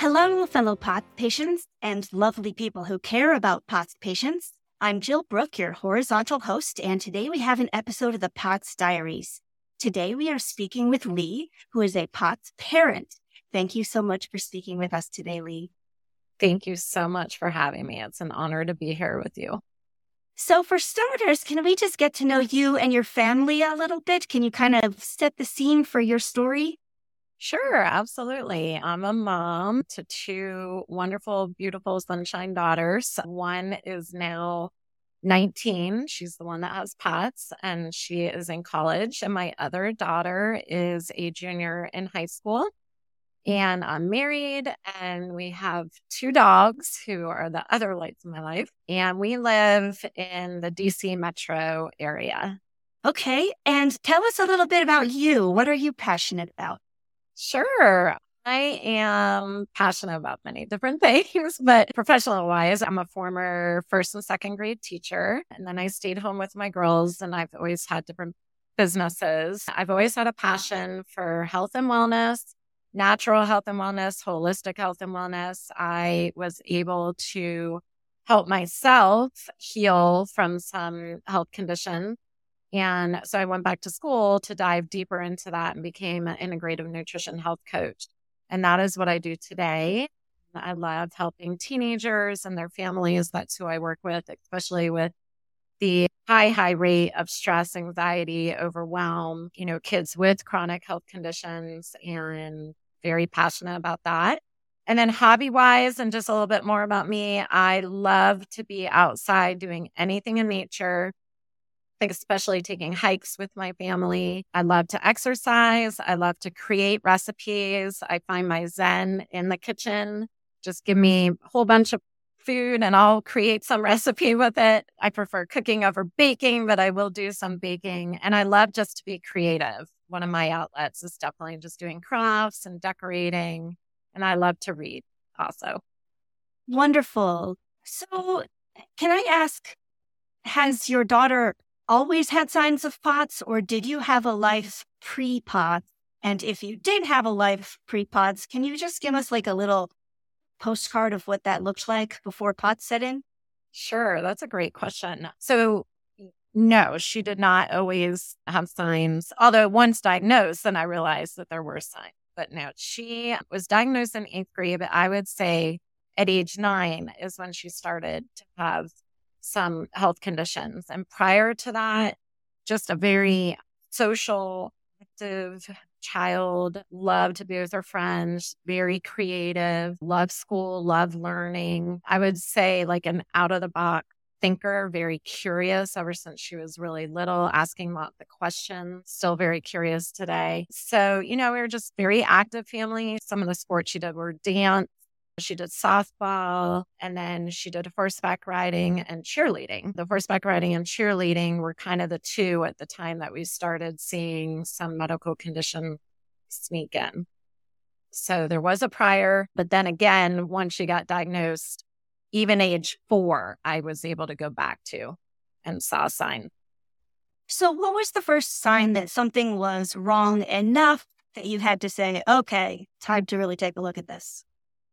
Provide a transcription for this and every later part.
Hello, fellow POTS patients and lovely people who care about POTS patients. I'm Jill Brook, your horizontal host, and today we have an episode of the POTS Diaries. Today we are speaking with Leigh, who is a POTS parent. Thank you so much for speaking with us today, Leigh. Thank you so much for having me. It's an honor to be here with you. So, for starters, can we just get to know you and your family a little bit? Can you kind of set the scene for your story? Sure, absolutely. I'm a mom to two wonderful, beautiful sunshine daughters. One is now 19. She's the one that has POTS and she is in college. And my other daughter is a junior in high school and I'm married and we have two dogs who are the other lights in my life. And we live in the DC metro area. Okay. And tell us a little bit about you. What are you passionate about? Sure. I am passionate about many different things, but professional wise, I'm a former first and second grade teacher. And then I stayed home with my girls and I've always had different businesses. I've always had a passion for health and wellness natural health and wellness, holistic health and wellness. I was able to help myself heal from some health condition. And so I went back to school to dive deeper into that and became an integrative nutrition health coach. And that is what I do today. I love helping teenagers and their families. That's who I work with, especially with the high, high rate of stress, anxiety, overwhelm, you know, kids with chronic health conditions and very passionate about that. And then hobby wise, and just a little bit more about me, I love to be outside doing anything in nature. Especially taking hikes with my family. I love to exercise. I love to create recipes. I find my zen in the kitchen. Just give me a whole bunch of food and I'll create some recipe with it. I prefer cooking over baking, but I will do some baking. And I love just to be creative. One of my outlets is definitely just doing crafts and decorating. And I love to read also. Wonderful. So, can I ask, has your daughter always had signs of POTS or did you have a life pre POTS? And if you did have a life pre POTS, can you just give us like a little postcard of what that looked like before POTS set in? Sure, that's a great question. So, no, she did not always have signs. Although once diagnosed, then I realized that there were signs. But no, she was diagnosed in eighth grade, but I would say at age nine is when she started to have some health conditions. And prior to that, just a very social, active child, loved to be with her friends, very creative, loved school, loved learning. I would say like an out of the box thinker, very curious ever since she was really little, asking lots of questions, still very curious today. So, you know, we were just very active family. Some of the sports she did were dance, she did softball and then she did horseback riding and cheerleading. The horseback riding and cheerleading were kind of the two at the time that we started seeing some medical condition sneak in. So there was a prior, but then again, once she got diagnosed, even age four, I was able to go back to and saw a sign. So, what was the first sign that something was wrong enough that you had to say, okay, time to really take a look at this?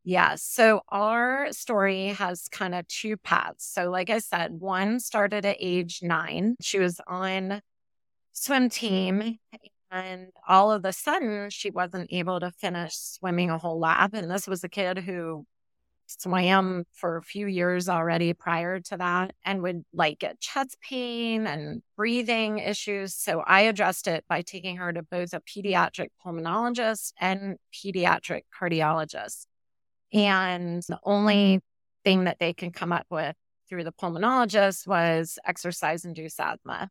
Yeah. So our story has kind of two paths. So, like I said, one started at age nine. She was on swim team and all of a sudden she wasn't able to finish swimming a whole lap. And this was a kid who swam for a few years already prior to that and would like get chest pain and breathing issues. So I addressed it by taking her to both a pediatric pulmonologist and pediatric cardiologist. And the only thing that they can come up with through the pulmonologist was exercise induced asthma.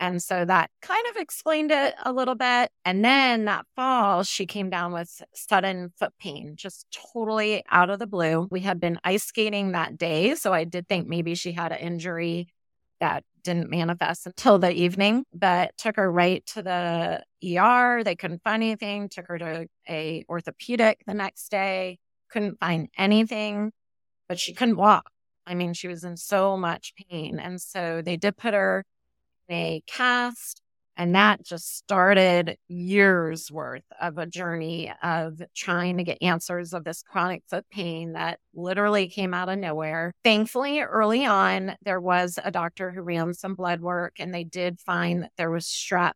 And so that kind of explained it a little bit. And then that fall, she came down with sudden foot pain, just totally out of the blue. We had been ice skating that day. So I did think maybe she had an injury that didn't manifest until the evening, but took her right to the ER. They couldn't find anything, took her to a orthopedic the next day, couldn't find anything, but she couldn't walk. I mean, she was in so much pain. And so they did put her in a cast and that just started years worth of a journey of trying to get answers of this chronic foot pain that literally came out of nowhere. Thankfully, early on, there was a doctor who ran some blood work and they did find that there was strep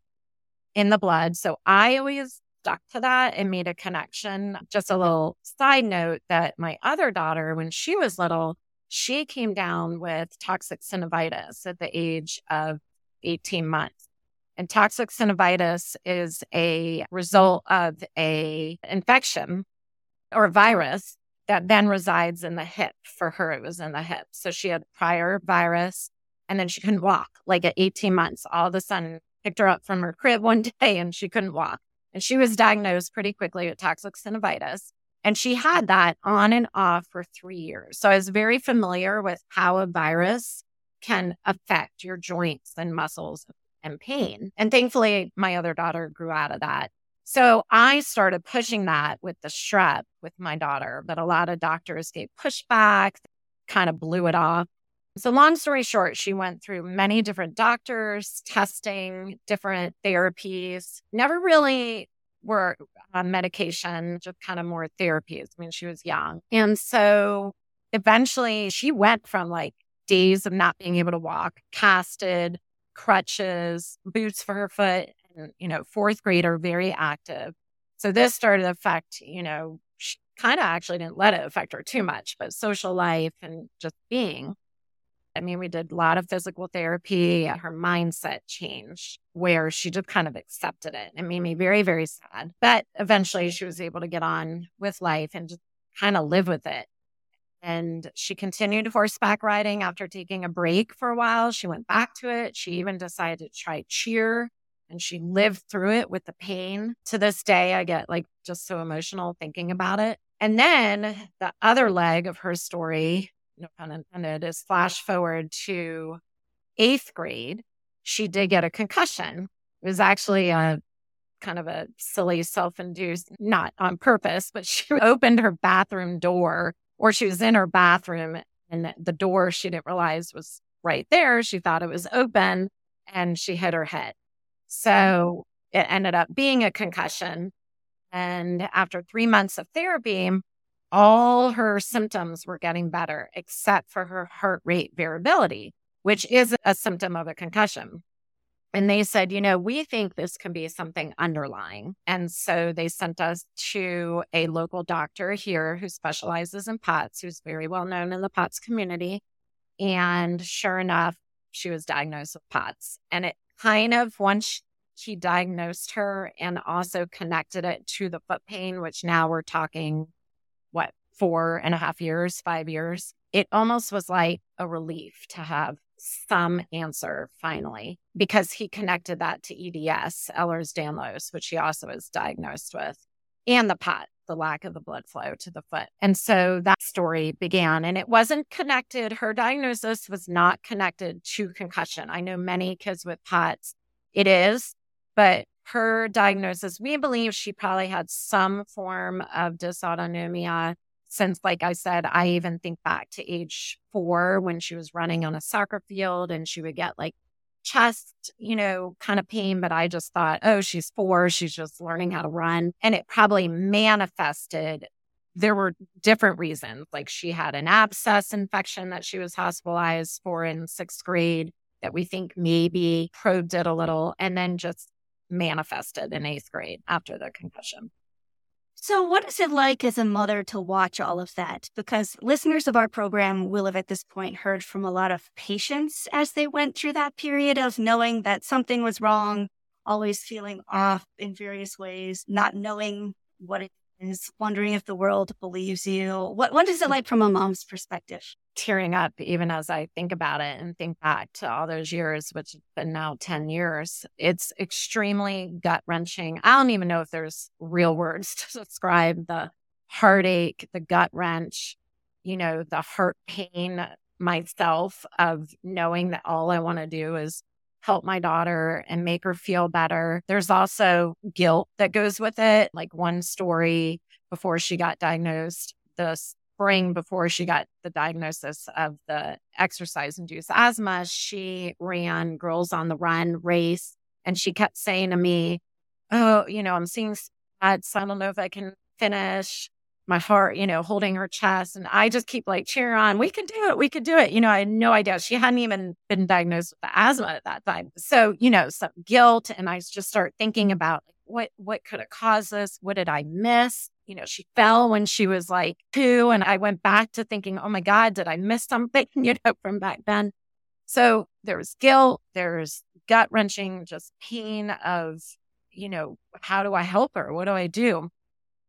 in the blood. So I always stuck to that and made a connection. Just a little side note that my other daughter, when she was little, she came down with toxic synovitis at the age of 18 months. And toxic synovitis is a result of a infection or virus that then resides in the hip. For her, it was in the hip. So she had prior virus and then she couldn't walk. Like at 18 months, all of a sudden picked her up from her crib one day and she couldn't walk. And she was diagnosed pretty quickly with toxic synovitis. And she had that on and off for three years. So I was very familiar with how a virus can affect your joints and muscles and pain. And thankfully, my other daughter grew out of that. So I started pushing that with the strep with my daughter, but a lot of doctors gave pushback, kind of blew it off. So, long story short, she went through many different doctors, testing different therapies, never really were on medication, just kind of more therapies. I mean, she was young. And so eventually she went from like days of not being able to walk, casted, crutches, boots for her foot, and, you know, fourth grader, very active. So this started to affect, you know, she kind of actually didn't let it affect her too much, but social life and just being. I mean, we did a lot of physical therapy. Her mindset changed where she just kind of accepted it. It made me very, very sad. But eventually she was able to get on with life and just kind of live with it. And she continued horseback riding after taking a break for a while. She went back to it. She even decided to try cheer and she lived through it with the pain. To this day, I get like just so emotional thinking about it. And then the other leg of her story, no pun intended, is flash forward to eighth grade. She did get a concussion. It was actually a kind of a silly self induced, not on purpose, but she opened her bathroom door or she was in her bathroom and the door she didn't realize was right there. She thought it was open and she hit her head. So it ended up being a concussion. And after three months of therapy, all her symptoms were getting better except for her heart rate variability, which is a symptom of a concussion. And they said, you know, we think this can be something underlying. And so they sent us to a local doctor here who specializes in POTS, who's very well known in the POTS community. And sure enough, she was diagnosed with POTS. And it kind of, once he diagnosed her and also connected it to the foot pain, which now we're talking, what, four and a half years, five years, it almost was like a relief to have some answer finally because he connected that to EDS, Ehlers Danlos, which he also was diagnosed with, and the POT, the lack of the blood flow to the foot. And so that story began, and it wasn't connected. Her diagnosis was not connected to concussion. I know many kids with POTS, it is, but her diagnosis, we believe she probably had some form of dysautonomia since, like I said, I even think back to age four when she was running on a soccer field and she would get like chest, you know, kind of pain. But I just thought, oh, she's four. She's just learning how to run. And it probably manifested. There were different reasons. Like she had an abscess infection that she was hospitalized for in sixth grade that we think maybe probed it a little and then just manifested in eighth grade after the concussion. So, what is it like as a mother to watch all of that? Because listeners of our program will have at this point heard from a lot of patients as they went through that period of knowing that something was wrong, always feeling off in various ways, not knowing what it is wondering if the world believes you. What what is it like from a mom's perspective? Tearing up even as I think about it and think back to all those years, which have been now 10 years. It's extremely gut wrenching. I don't even know if there's real words to describe the heartache, the gut wrench, you know, the heart pain myself of knowing that all I want to do is help my daughter and make her feel better. There's also guilt that goes with it. Like one story before she got diagnosed, the spring before she got the diagnosis of the exercise induced asthma, she ran Girls on the Run race. And she kept saying to me, Oh, you know, I'm seeing spots. I don't know if I can finish my heart, you know, holding her chest. And I just keep like cheering on, we can do it, we could do it. You know, I had no idea. She hadn't even been diagnosed with asthma at that time. So, you know, some guilt. And I just start thinking about what what could have caused this? What did I miss? You know, she fell when she was like two. And I went back to thinking, oh my God, did I miss something, you know, from back then? So there was guilt, there's gut wrenching, just pain of, you know, how do I help her? What do I do?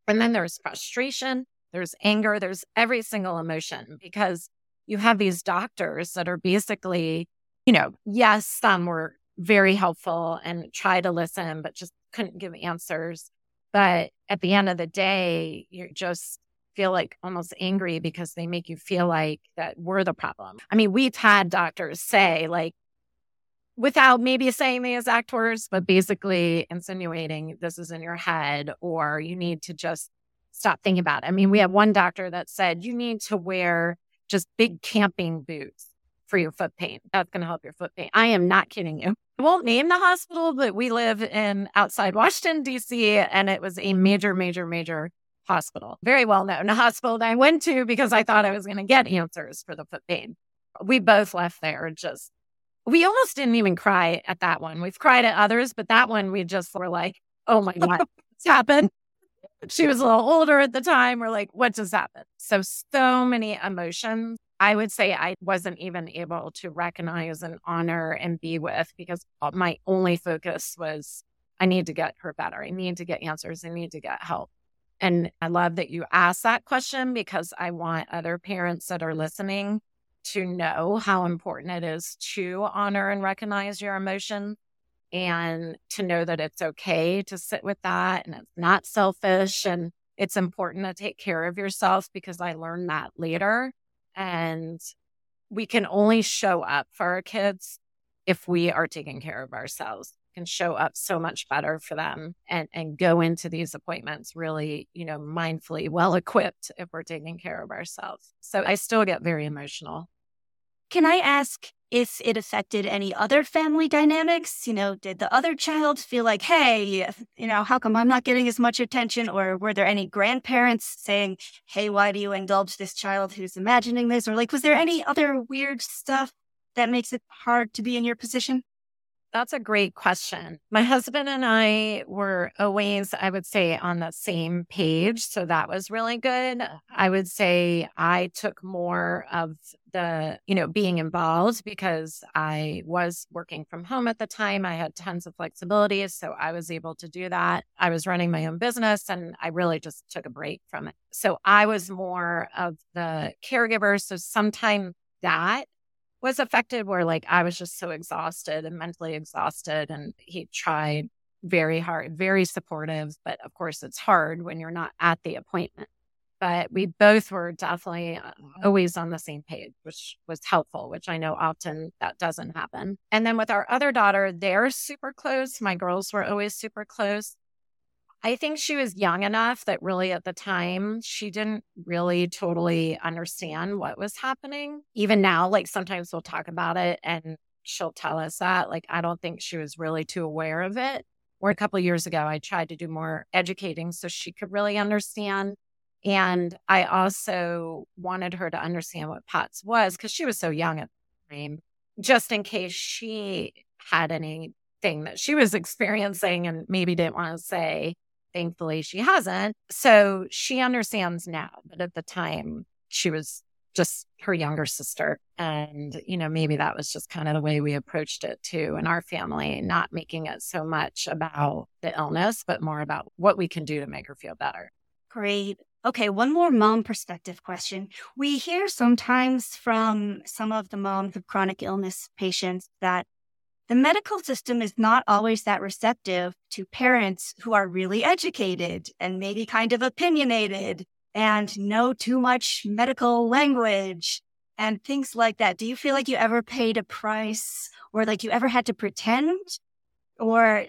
And then there's frustration, there's anger, there's every single emotion because you have these doctors that are basically, you know, yes, some were very helpful and try to listen, but just couldn't give answers. But at the end of the day, you just feel like almost angry because they make you feel like that we're the problem. I mean, we've had doctors say, like, without maybe saying the exact words, but basically insinuating this is in your head or you need to just stop thinking about it. I mean, we have one doctor that said you need to wear just big camping boots for your foot pain. That's going to help your foot pain. I am not kidding you. I won't name the hospital, but we live in outside Washington, D.C., and it was a major, major, major hospital, very well known hospital that I went to because I thought I was going to get answers for the foot pain. We both left there just we almost didn't even cry at that one. We've cried at others, but that one we just were like, oh my God, what's happened? She was a little older at the time. We're like, what just happened? So, so many emotions. I would say I wasn't even able to recognize and honor and be with because my only focus was I need to get her better. I need to get answers. I need to get help. And I love that you asked that question because I want other parents that are listening to know how important it is to honor and recognize your emotion and to know that it's okay to sit with that and it's not selfish and it's important to take care of yourself because I learned that later. And we can only show up for our kids if we are taking care of ourselves. Can show up so much better for them and and go into these appointments really you know mindfully well equipped if we're taking care of ourselves. So i still get very emotional can I ask if it affected any other family dynamics? You know, did the other child feel like, hey, you know, how come I'm not getting as much attention? Or were there any grandparents saying, hey, why do you indulge this child who's imagining this? Or like, was there any other weird stuff that makes it hard to be in your position? That's a great question. My husband and I were always, I would say, on the same page. So that was really good. I would say I took more of the, you know, being involved because I was working from home at the time. I had tons of flexibility. So I was able to do that. I was running my own business and I really just took a break from it. So I was more of the caregiver. So sometimes that was affected where like I was just so exhausted and mentally exhausted. And he tried very hard, very supportive. But of course, it's hard when you're not at the appointment. But we both were definitely uh, always on the same page, which was helpful, which I know often that doesn't happen. And then with our other daughter, they're super close. My girls were always super close. I think she was young enough that really at the time she didn't really totally understand what was happening. Even now, like sometimes we'll talk about it and she'll tell us that. Like, I don't think she was really too aware of it. Or a couple years ago, I tried to do more educating so she could really understand. And I also wanted her to understand what POTS was because she was so young at the time, just in case she had anything that she was experiencing and maybe didn't want to say Thankfully, she hasn't. So she understands now. But at the time, she was just her younger sister. And, you know, maybe that was just kind of the way we approached it too in our family, not making it so much about the illness, but more about what we can do to make her feel better. Great. Okay, one more mom perspective question. We hear sometimes from some of the moms of chronic illness patients that the medical system is not always that receptive to parents who are really educated and maybe kind of opinionated and know too much medical language and things like that. Do you feel like you ever paid a price or like you ever had to pretend or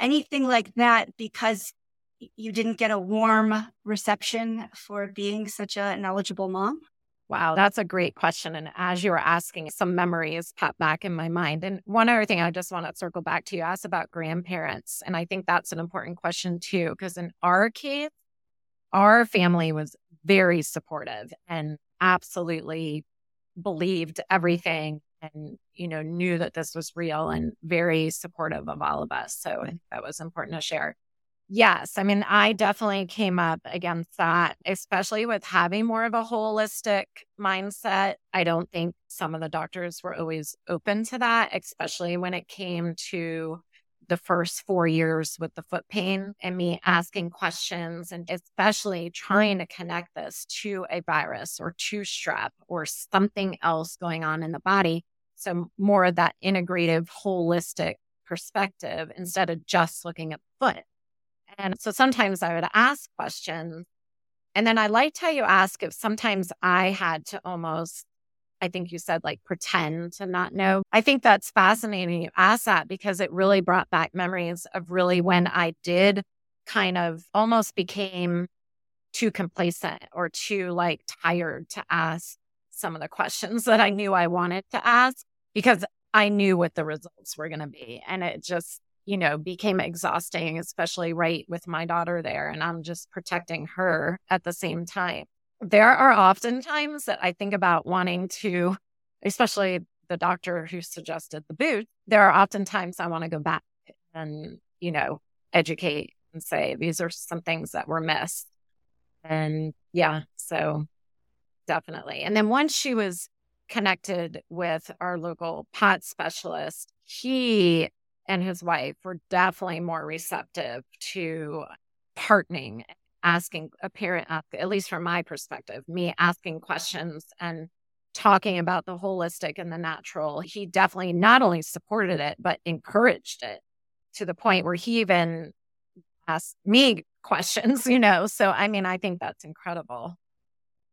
anything like that because you didn't get a warm reception for being such a knowledgeable mom? Wow, that's a great question. And as you were asking, some memories pop back in my mind. And one other thing I just want to circle back to you asked about grandparents. And I think that's an important question too, because in our case, our family was very supportive and absolutely believed everything and you know knew that this was real and very supportive of all of us so that was important to share yes i mean i definitely came up against that especially with having more of a holistic mindset i don't think some of the doctors were always open to that especially when it came to the first four years with the foot pain and me asking questions and especially trying to connect this to a virus or to strep or something else going on in the body. So, more of that integrative, holistic perspective instead of just looking at the foot. And so sometimes I would ask questions. And then I liked how you ask if sometimes I had to almost I think you said like pretend to not know. I think that's fascinating you asked that because it really brought back memories of really when I did kind of almost became too complacent or too like tired to ask some of the questions that I knew I wanted to ask because I knew what the results were going to be. And it just, you know, became exhausting, especially right with my daughter there. And I'm just protecting her at the same time there are often times that I think about wanting to, especially the doctor who suggested the boot, there are often times I want to go back and, you know, educate and say, these are some things that were missed. And yeah, so definitely. And then once she was connected with our local POTS specialist, he and his wife were definitely more receptive to partnering asking a parent, uh, at least from my perspective, me asking questions and talking about the holistic and the natural, he definitely not only supported it, but encouraged it to the point where he even asked me questions, you know? So, I mean, I think that's incredible.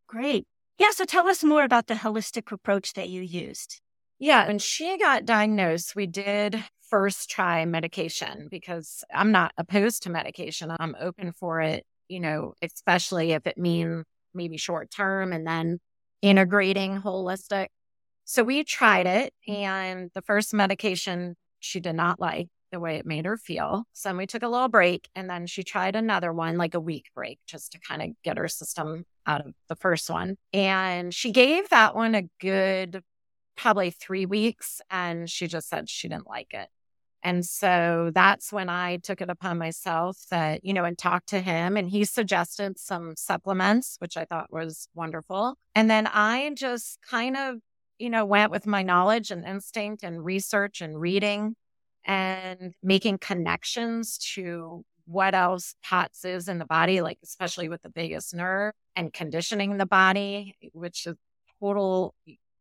Great. Yeah. So tell us more about the holistic approach that you used. Yeah. When she got diagnosed, we did first try medication because I'm not opposed to medication. I'm open for it you know, especially if it means maybe short term and then integrating holistic. So we tried it, and the first medication she did not like the way it made her feel. So we took a little break, and then she tried another one, like a week break, just to kind of get her system out of the first one. And she gave that one a good probably three weeks, and she just said she didn't like it. And so that's when I took it upon myself that, you know, and talked to him and he suggested some supplements, which I thought was wonderful. And then I just kind of, you know, went with my knowledge and instinct and research and reading and making connections to what else POTS is in the body, like especially with the vagus nerve and conditioning the body, which is total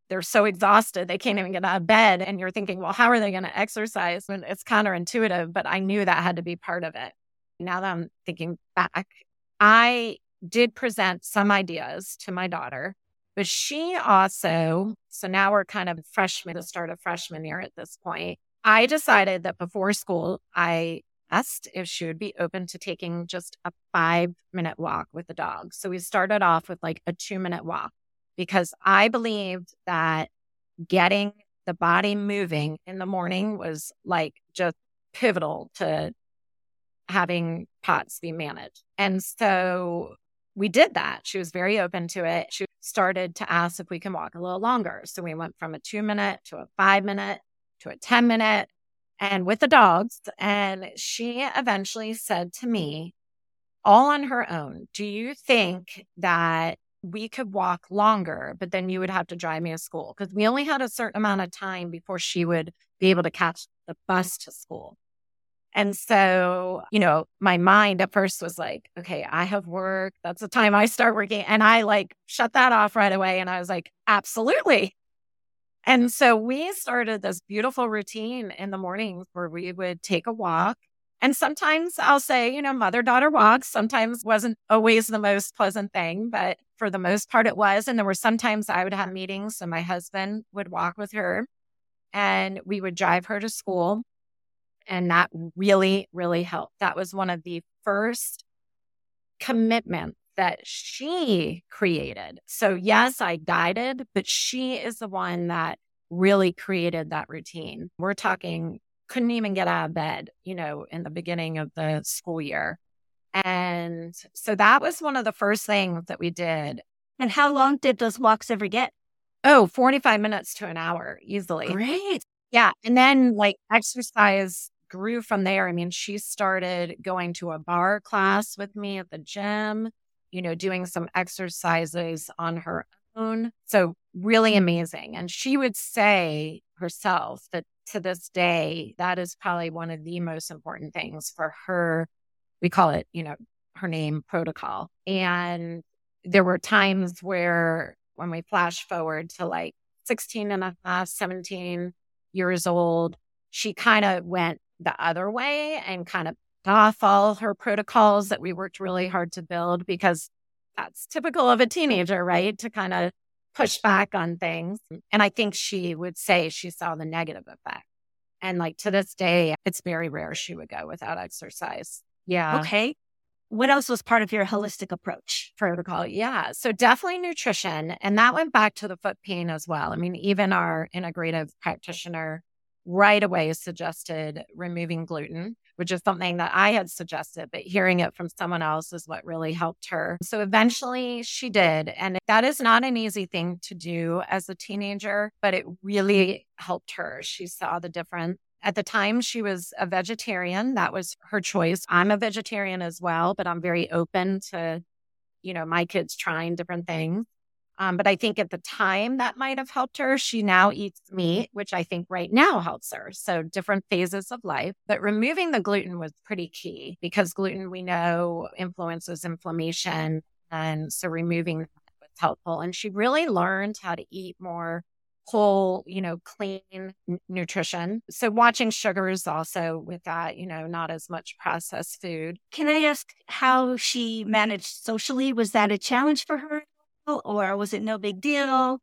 they're so exhausted they can't even get out of bed and you're thinking well how are they going to exercise? When it's counterintuitive but i knew that had to be part of it. Now that i'm thinking back i did present some ideas to my daughter but she also so now we're kind of freshman the start of freshman year at this point. I decided that before school i asked if she would be open to taking just a five minute walk with the dog. So we started off with like a two minute walk because I believed that getting the body moving in the morning was like just pivotal to having POTS be managed. And so we did that. She was very open to it. She started to ask if we can walk a little longer. So we went from a two minute to a five minute to a 10 minute and with the dogs. And she eventually said to me, all on her own, do you think that we could walk longer, but then you would have to drive me to school because we only had a certain amount of time before she would be able to catch the bus to school. And so, you know, my mind at first was like, okay, I have work. That's the time I start working. And I like shut that off right away. And I was like, absolutely. And so we started this beautiful routine in the mornings where we would take a walk. And sometimes I'll say, you know, mother daughter walks sometimes wasn't always the most pleasant thing, but for the most part it was. And there were sometimes I would have meetings and my husband would walk with her and we would drive her to school. And that really, really helped. That was one of the first commitments that she created. So, yes, I guided, but she is the one that really created that routine. We're talking, couldn't even get out of bed, you know, in the beginning of the school year. And so that was one of the first things that we did. And how long did those walks ever get? Oh, 45 minutes to an hour easily. Great. Yeah. And then like exercise grew from there. I mean, she started going to a barre class with me at the gym, you know, doing some exercises on her own. So, really mm. amazing. And she would say herself that to this day, that is probably one of the most important things for her. We call it, you know, her name protocol. And there were times where when we flash forward to like 16 and a half, 17 years old, she kind of went the other way and kind of off all her protocols that we worked really hard to build because that's typical of a teenager, right? To kind of push back on things. And I think she would say she saw the negative effect. And like to this day, it's very rare she would go without exercise. Yeah. Okay. What else was part of your mm-hmm. holistic approach? Protocol. Yeah. So definitely nutrition. And that went back to the foot pain as well. I mean, even our integrative practitioner right away suggested removing gluten, which is something that I had suggested, but hearing it from someone else is what really helped her. So eventually she did. And that is not an easy thing to do as a teenager, but it really helped her. She saw the difference. At the time, she was a vegetarian. That was her choice. I'm a vegetarian as well, but I'm very open to, you know, my kids trying different things. Um, but I think at the time that might have helped her. She now eats meat, which I think right now helps her. So different phases of life. But removing the gluten was pretty key because gluten, we know, influences inflammation. And so removing that was helpful. And she really learned how to eat more whole, you know, clean n- nutrition. So watching sugars also with that, you know, not as much processed food. Can I ask how she managed socially? Was that a challenge for her or was it no big deal?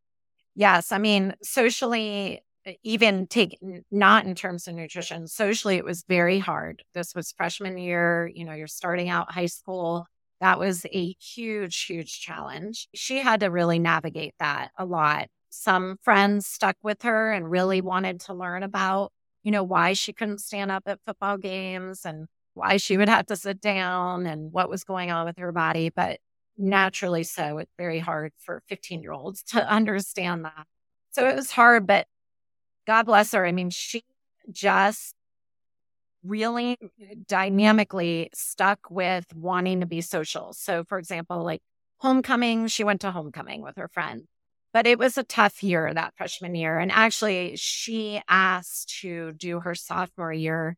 Yes. I mean, socially, uh, even take not in terms of nutrition, socially, it was very hard. This was freshman year, you know, you're starting out high school. That was a huge, huge challenge. She had to really navigate that a lot some friends stuck with her and really wanted to learn about, you know, why she couldn't stand up at football games and why she would have to sit down and what was going on with her body. But naturally so, it's very hard for 15 year olds to understand that. So it was hard, but God bless her. I mean, she just really eh, dynamically stuck with wanting to be social. So, for example, like homecoming, she went to homecoming with her friends. But it was a tough year that freshman year. And actually, she asked to do her sophomore year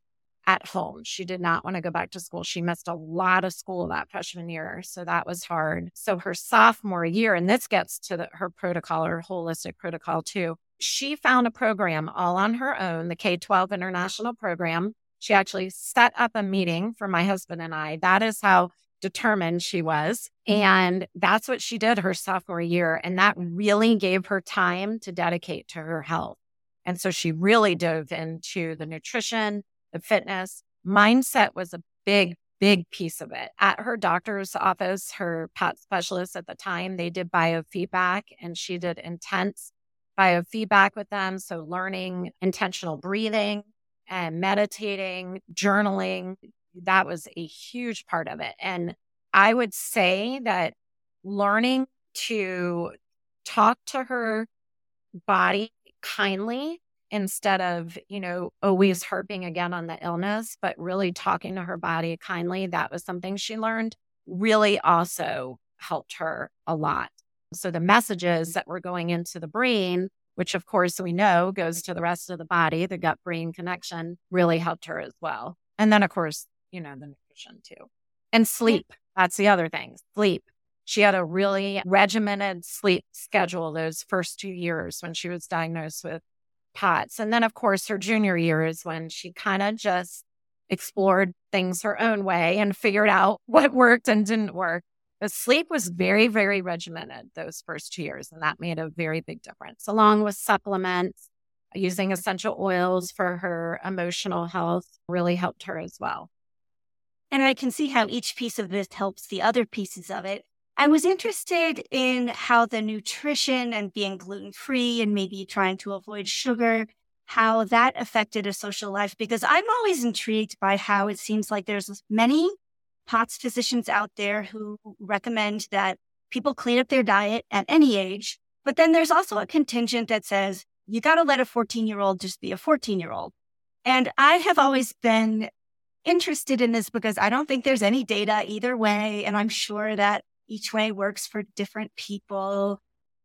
at home. She did not want to go back to school. She missed a lot of school that freshman year. So that was hard. So her sophomore year, and this gets to the, her protocol or holistic protocol too, she found a program all on her own, the K 12 International Program. She actually set up a meeting for my husband and I. That is how determined she was. And that's what she did her sophomore year. And that really gave her time to dedicate to her health. And so she really dove into the nutrition, the fitness. Mindset was a big, big piece of it. At her doctor's office, her PAT specialist at the time, they did biofeedback and she did intense biofeedback with them. So learning intentional breathing and meditating, journaling, that was a huge part of it. And I would say that learning to talk to her body kindly instead of, you know, always harping again on the illness, but really talking to her body kindly, that was something she learned really also helped her a lot. So the messages that were going into the brain, which of course we know goes to the rest of the body, the gut brain connection really helped her as well. And then, of course, you know, the nutrition too. And sleep. That's the other thing sleep. She had a really regimented sleep schedule those first two years when she was diagnosed with POTS. And then, of course, her junior year is when she kind of just explored things her own way and figured out what worked and didn't work. The sleep was very, very regimented those first two years, and that made a very big difference, along with supplements. Using essential oils for her emotional health really helped her as well. And I can see how each piece of this helps the other pieces of it. I was interested in how the nutrition and being gluten free and maybe trying to avoid sugar, how that affected a social life, because I'm always intrigued by how it seems like there's many POTS physicians out there who recommend that people clean up their diet at any age. But then there's also a contingent that says you got to let a 14 year old just be a 14 year old. And I have always been interested in this because I don't think there's any data either way. And I'm sure that each way works for different people.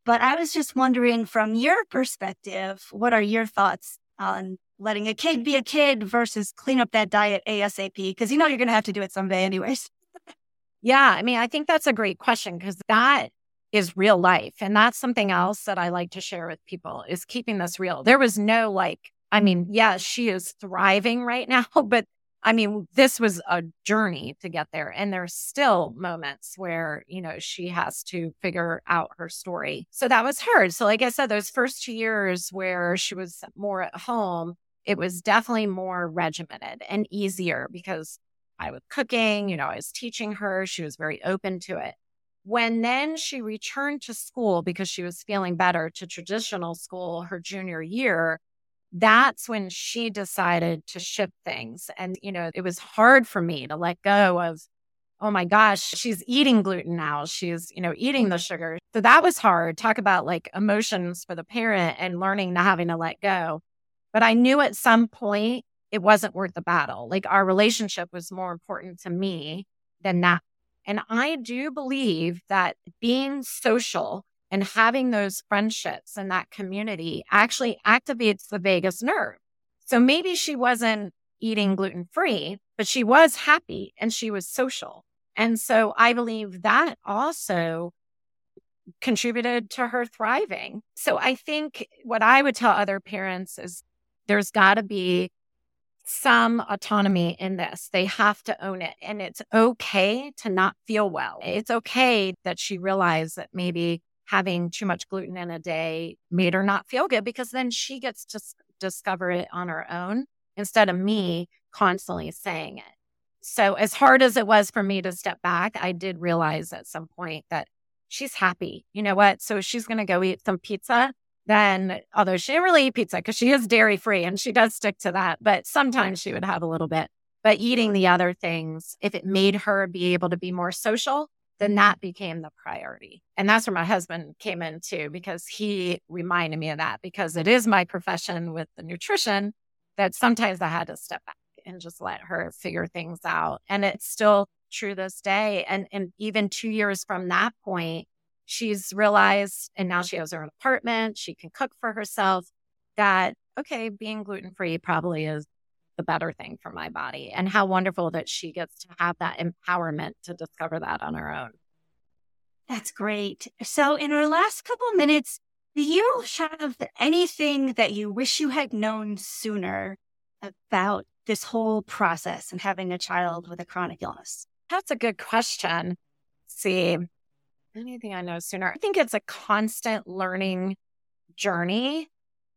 But I was just wondering from your perspective, what are your thoughts on letting a kid be a kid versus clean up that diet ASAP? Because you know you're going to have to do it someday, anyways. yeah. I mean, I think that's a great question because that is real life. And that's something else that I like to share with people is keeping this real. There was no like, I mean, yes, she is thriving right now, but I mean, this was a journey to get there. And there's still moments where, you know, she has to figure out her story. So that was hard. So, like I said, those first two years where she was more at home, it was definitely more regimented and easier because I was cooking, you know, I was teaching her. She was very open to it. When then she returned to school because she was feeling better to traditional school her junior year, that's when she decided to shift things. And, you know, it was hard for me to let go of, oh my gosh, she's eating gluten now. She's, you know, eating the mm-hmm. sugar. So that was hard. Talk about like emotions for the parent and learning to having to let go. But I knew at some point it wasn't worth the battle. Like our relationship was more important to me than that. And I do believe that being social and having those friendships and that community actually activates the vagus nerve. So maybe she wasn't eating gluten free, but she was happy and she was social. And so I believe that also contributed to her thriving. So I think what I would tell other parents is there's got to be some autonomy in this. They have to own it. And it's okay to not feel well. It's okay that she realized that maybe having too much gluten in a day made her not feel good because then she gets to s- discover it on her own instead of me constantly saying it. So, as hard as it was for me to step back, I did realize at some point that she's happy. You know what? So, she's going to go eat some pizza. Then, although she didn't really eat pizza because she is dairy free and she does stick to that, but sometimes she would have a little bit. But eating the other things, if it made her be able to be more social, then that became the priority. And that's where my husband came in too, because he reminded me of that because it is my profession with the nutrition that sometimes I had to step back and just let her figure things out. And it's still true this day. And, and even two years from that point, she's realized, and now she has her own apartment, she can cook for herself, that, okay, being gluten free probably is the better thing for my body. And how wonderful that she gets to have that empowerment to discover that on her own. That's great. So, in our last couple minutes, do you have anything that you wish you had known sooner about this whole process and having a child with a chronic illness? That's a good question. Let's see, anything I know sooner? I think it's a constant learning journey.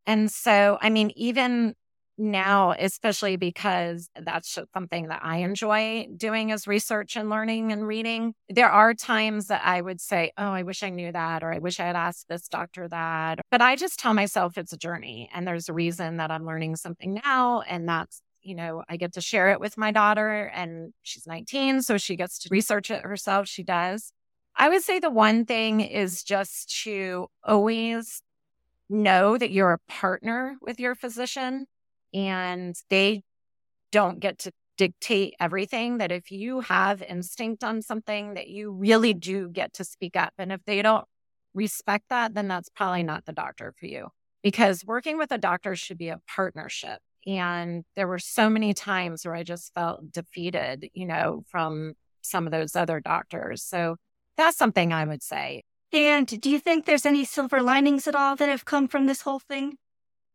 And so, I mean, even now, especially because that's something that I enjoy doing is research and learning and reading. There are times that I would say, Oh, I wish I knew that, or I wish I had asked this doctor that. But I just tell myself it's a journey and there's a reason that I'm learning something now. And that's, you know, I get to share it with my daughter and she's 19, so she gets to research it herself. She does. I would say the one thing is just to always know that you're a partner with your physician and they don't get to dictate everything that if you have instinct on something that you really do get to speak up and if they don't respect that then that's probably not the doctor for you because working with a doctor should be a partnership And there were so many times where I just felt defeated, you know, from some of those other doctors. So that's something I would say. And do you think there's any silver linings at all that have come from this whole thing?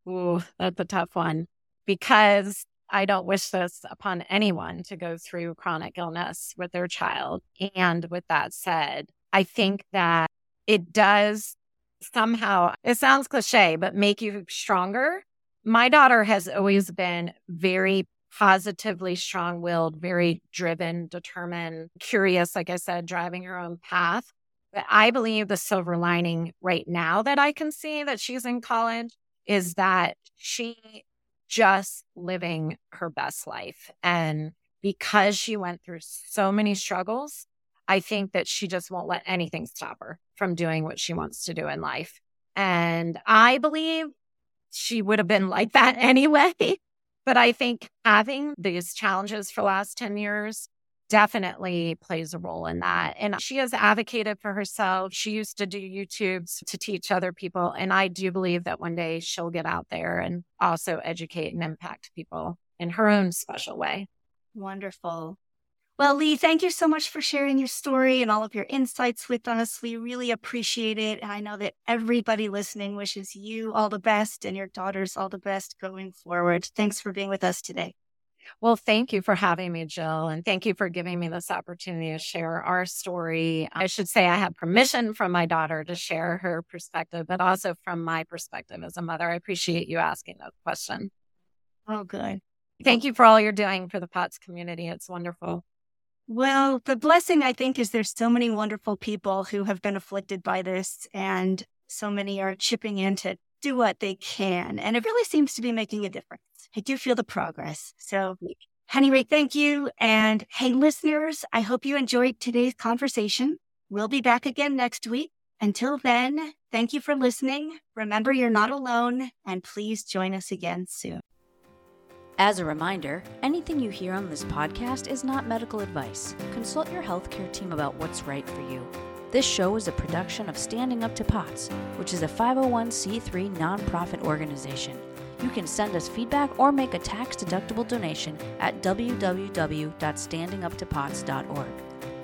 Ooh, that's a tough one because I don't wish this upon anyone to go through chronic illness with their child. And with that said, I think that it does somehow, it sounds cliche, but make you stronger. My daughter has always been very positively strong willed, very driven, determined, curious, like I said, driving her own path. But I believe the silver lining right now that I can see that she's in college is that she just living her best life. And because she went through so many struggles, I think that she just won't let anything stop her from doing what she wants to do in life. And I believe she would have been like that anyway. But I think having these challenges for the last 10 years definitely plays a role in that. And she has advocated for herself. She used to do YouTubes to teach other people. And I do believe that one day she'll get out there and also educate and impact people in her own special way. Wonderful. Well, Leigh, thank you so much for sharing your story and all of your insights with us. We really appreciate it. And I know that everybody listening wishes you all the best and your daughters all the best going forward. Thanks for being with us today. Well, thank you for having me, Jill, and thank you for giving me this opportunity to share our story. I should say I have permission from my daughter to share her perspective, but also from my perspective as a mother. I appreciate you asking that question. Oh, good. Thank you for all you're doing for the POTS community. It's wonderful. Well, the blessing, I think, is there's so many wonderful people who have been afflicted by this, and so many are chipping in to do what they can. And it really seems to be making a difference. I do feel the progress. So, any rate, thank you. And hey, listeners, I hope you enjoyed today's conversation. We'll be back again next week. Until then, thank you for listening. Remember, you're not alone, and please join us again soon. As a reminder, anything you hear on this podcast is not medical advice. Consult your healthcare team about what's right for you. This show is a production of Standing Up to POTS, which is a 501c3 nonprofit organization. You can send us feedback or make a tax deductible donation at www.standinguptopots.org.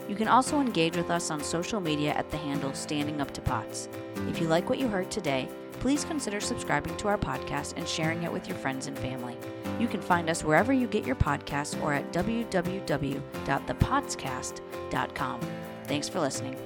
You can also engage with us on social media at the handle Standing Up to POTS. If you like what you heard today, please consider subscribing to our podcast and sharing it with your friends and family. You can find us wherever you get your podcasts or at www.thepotscast.com. Thanks for listening.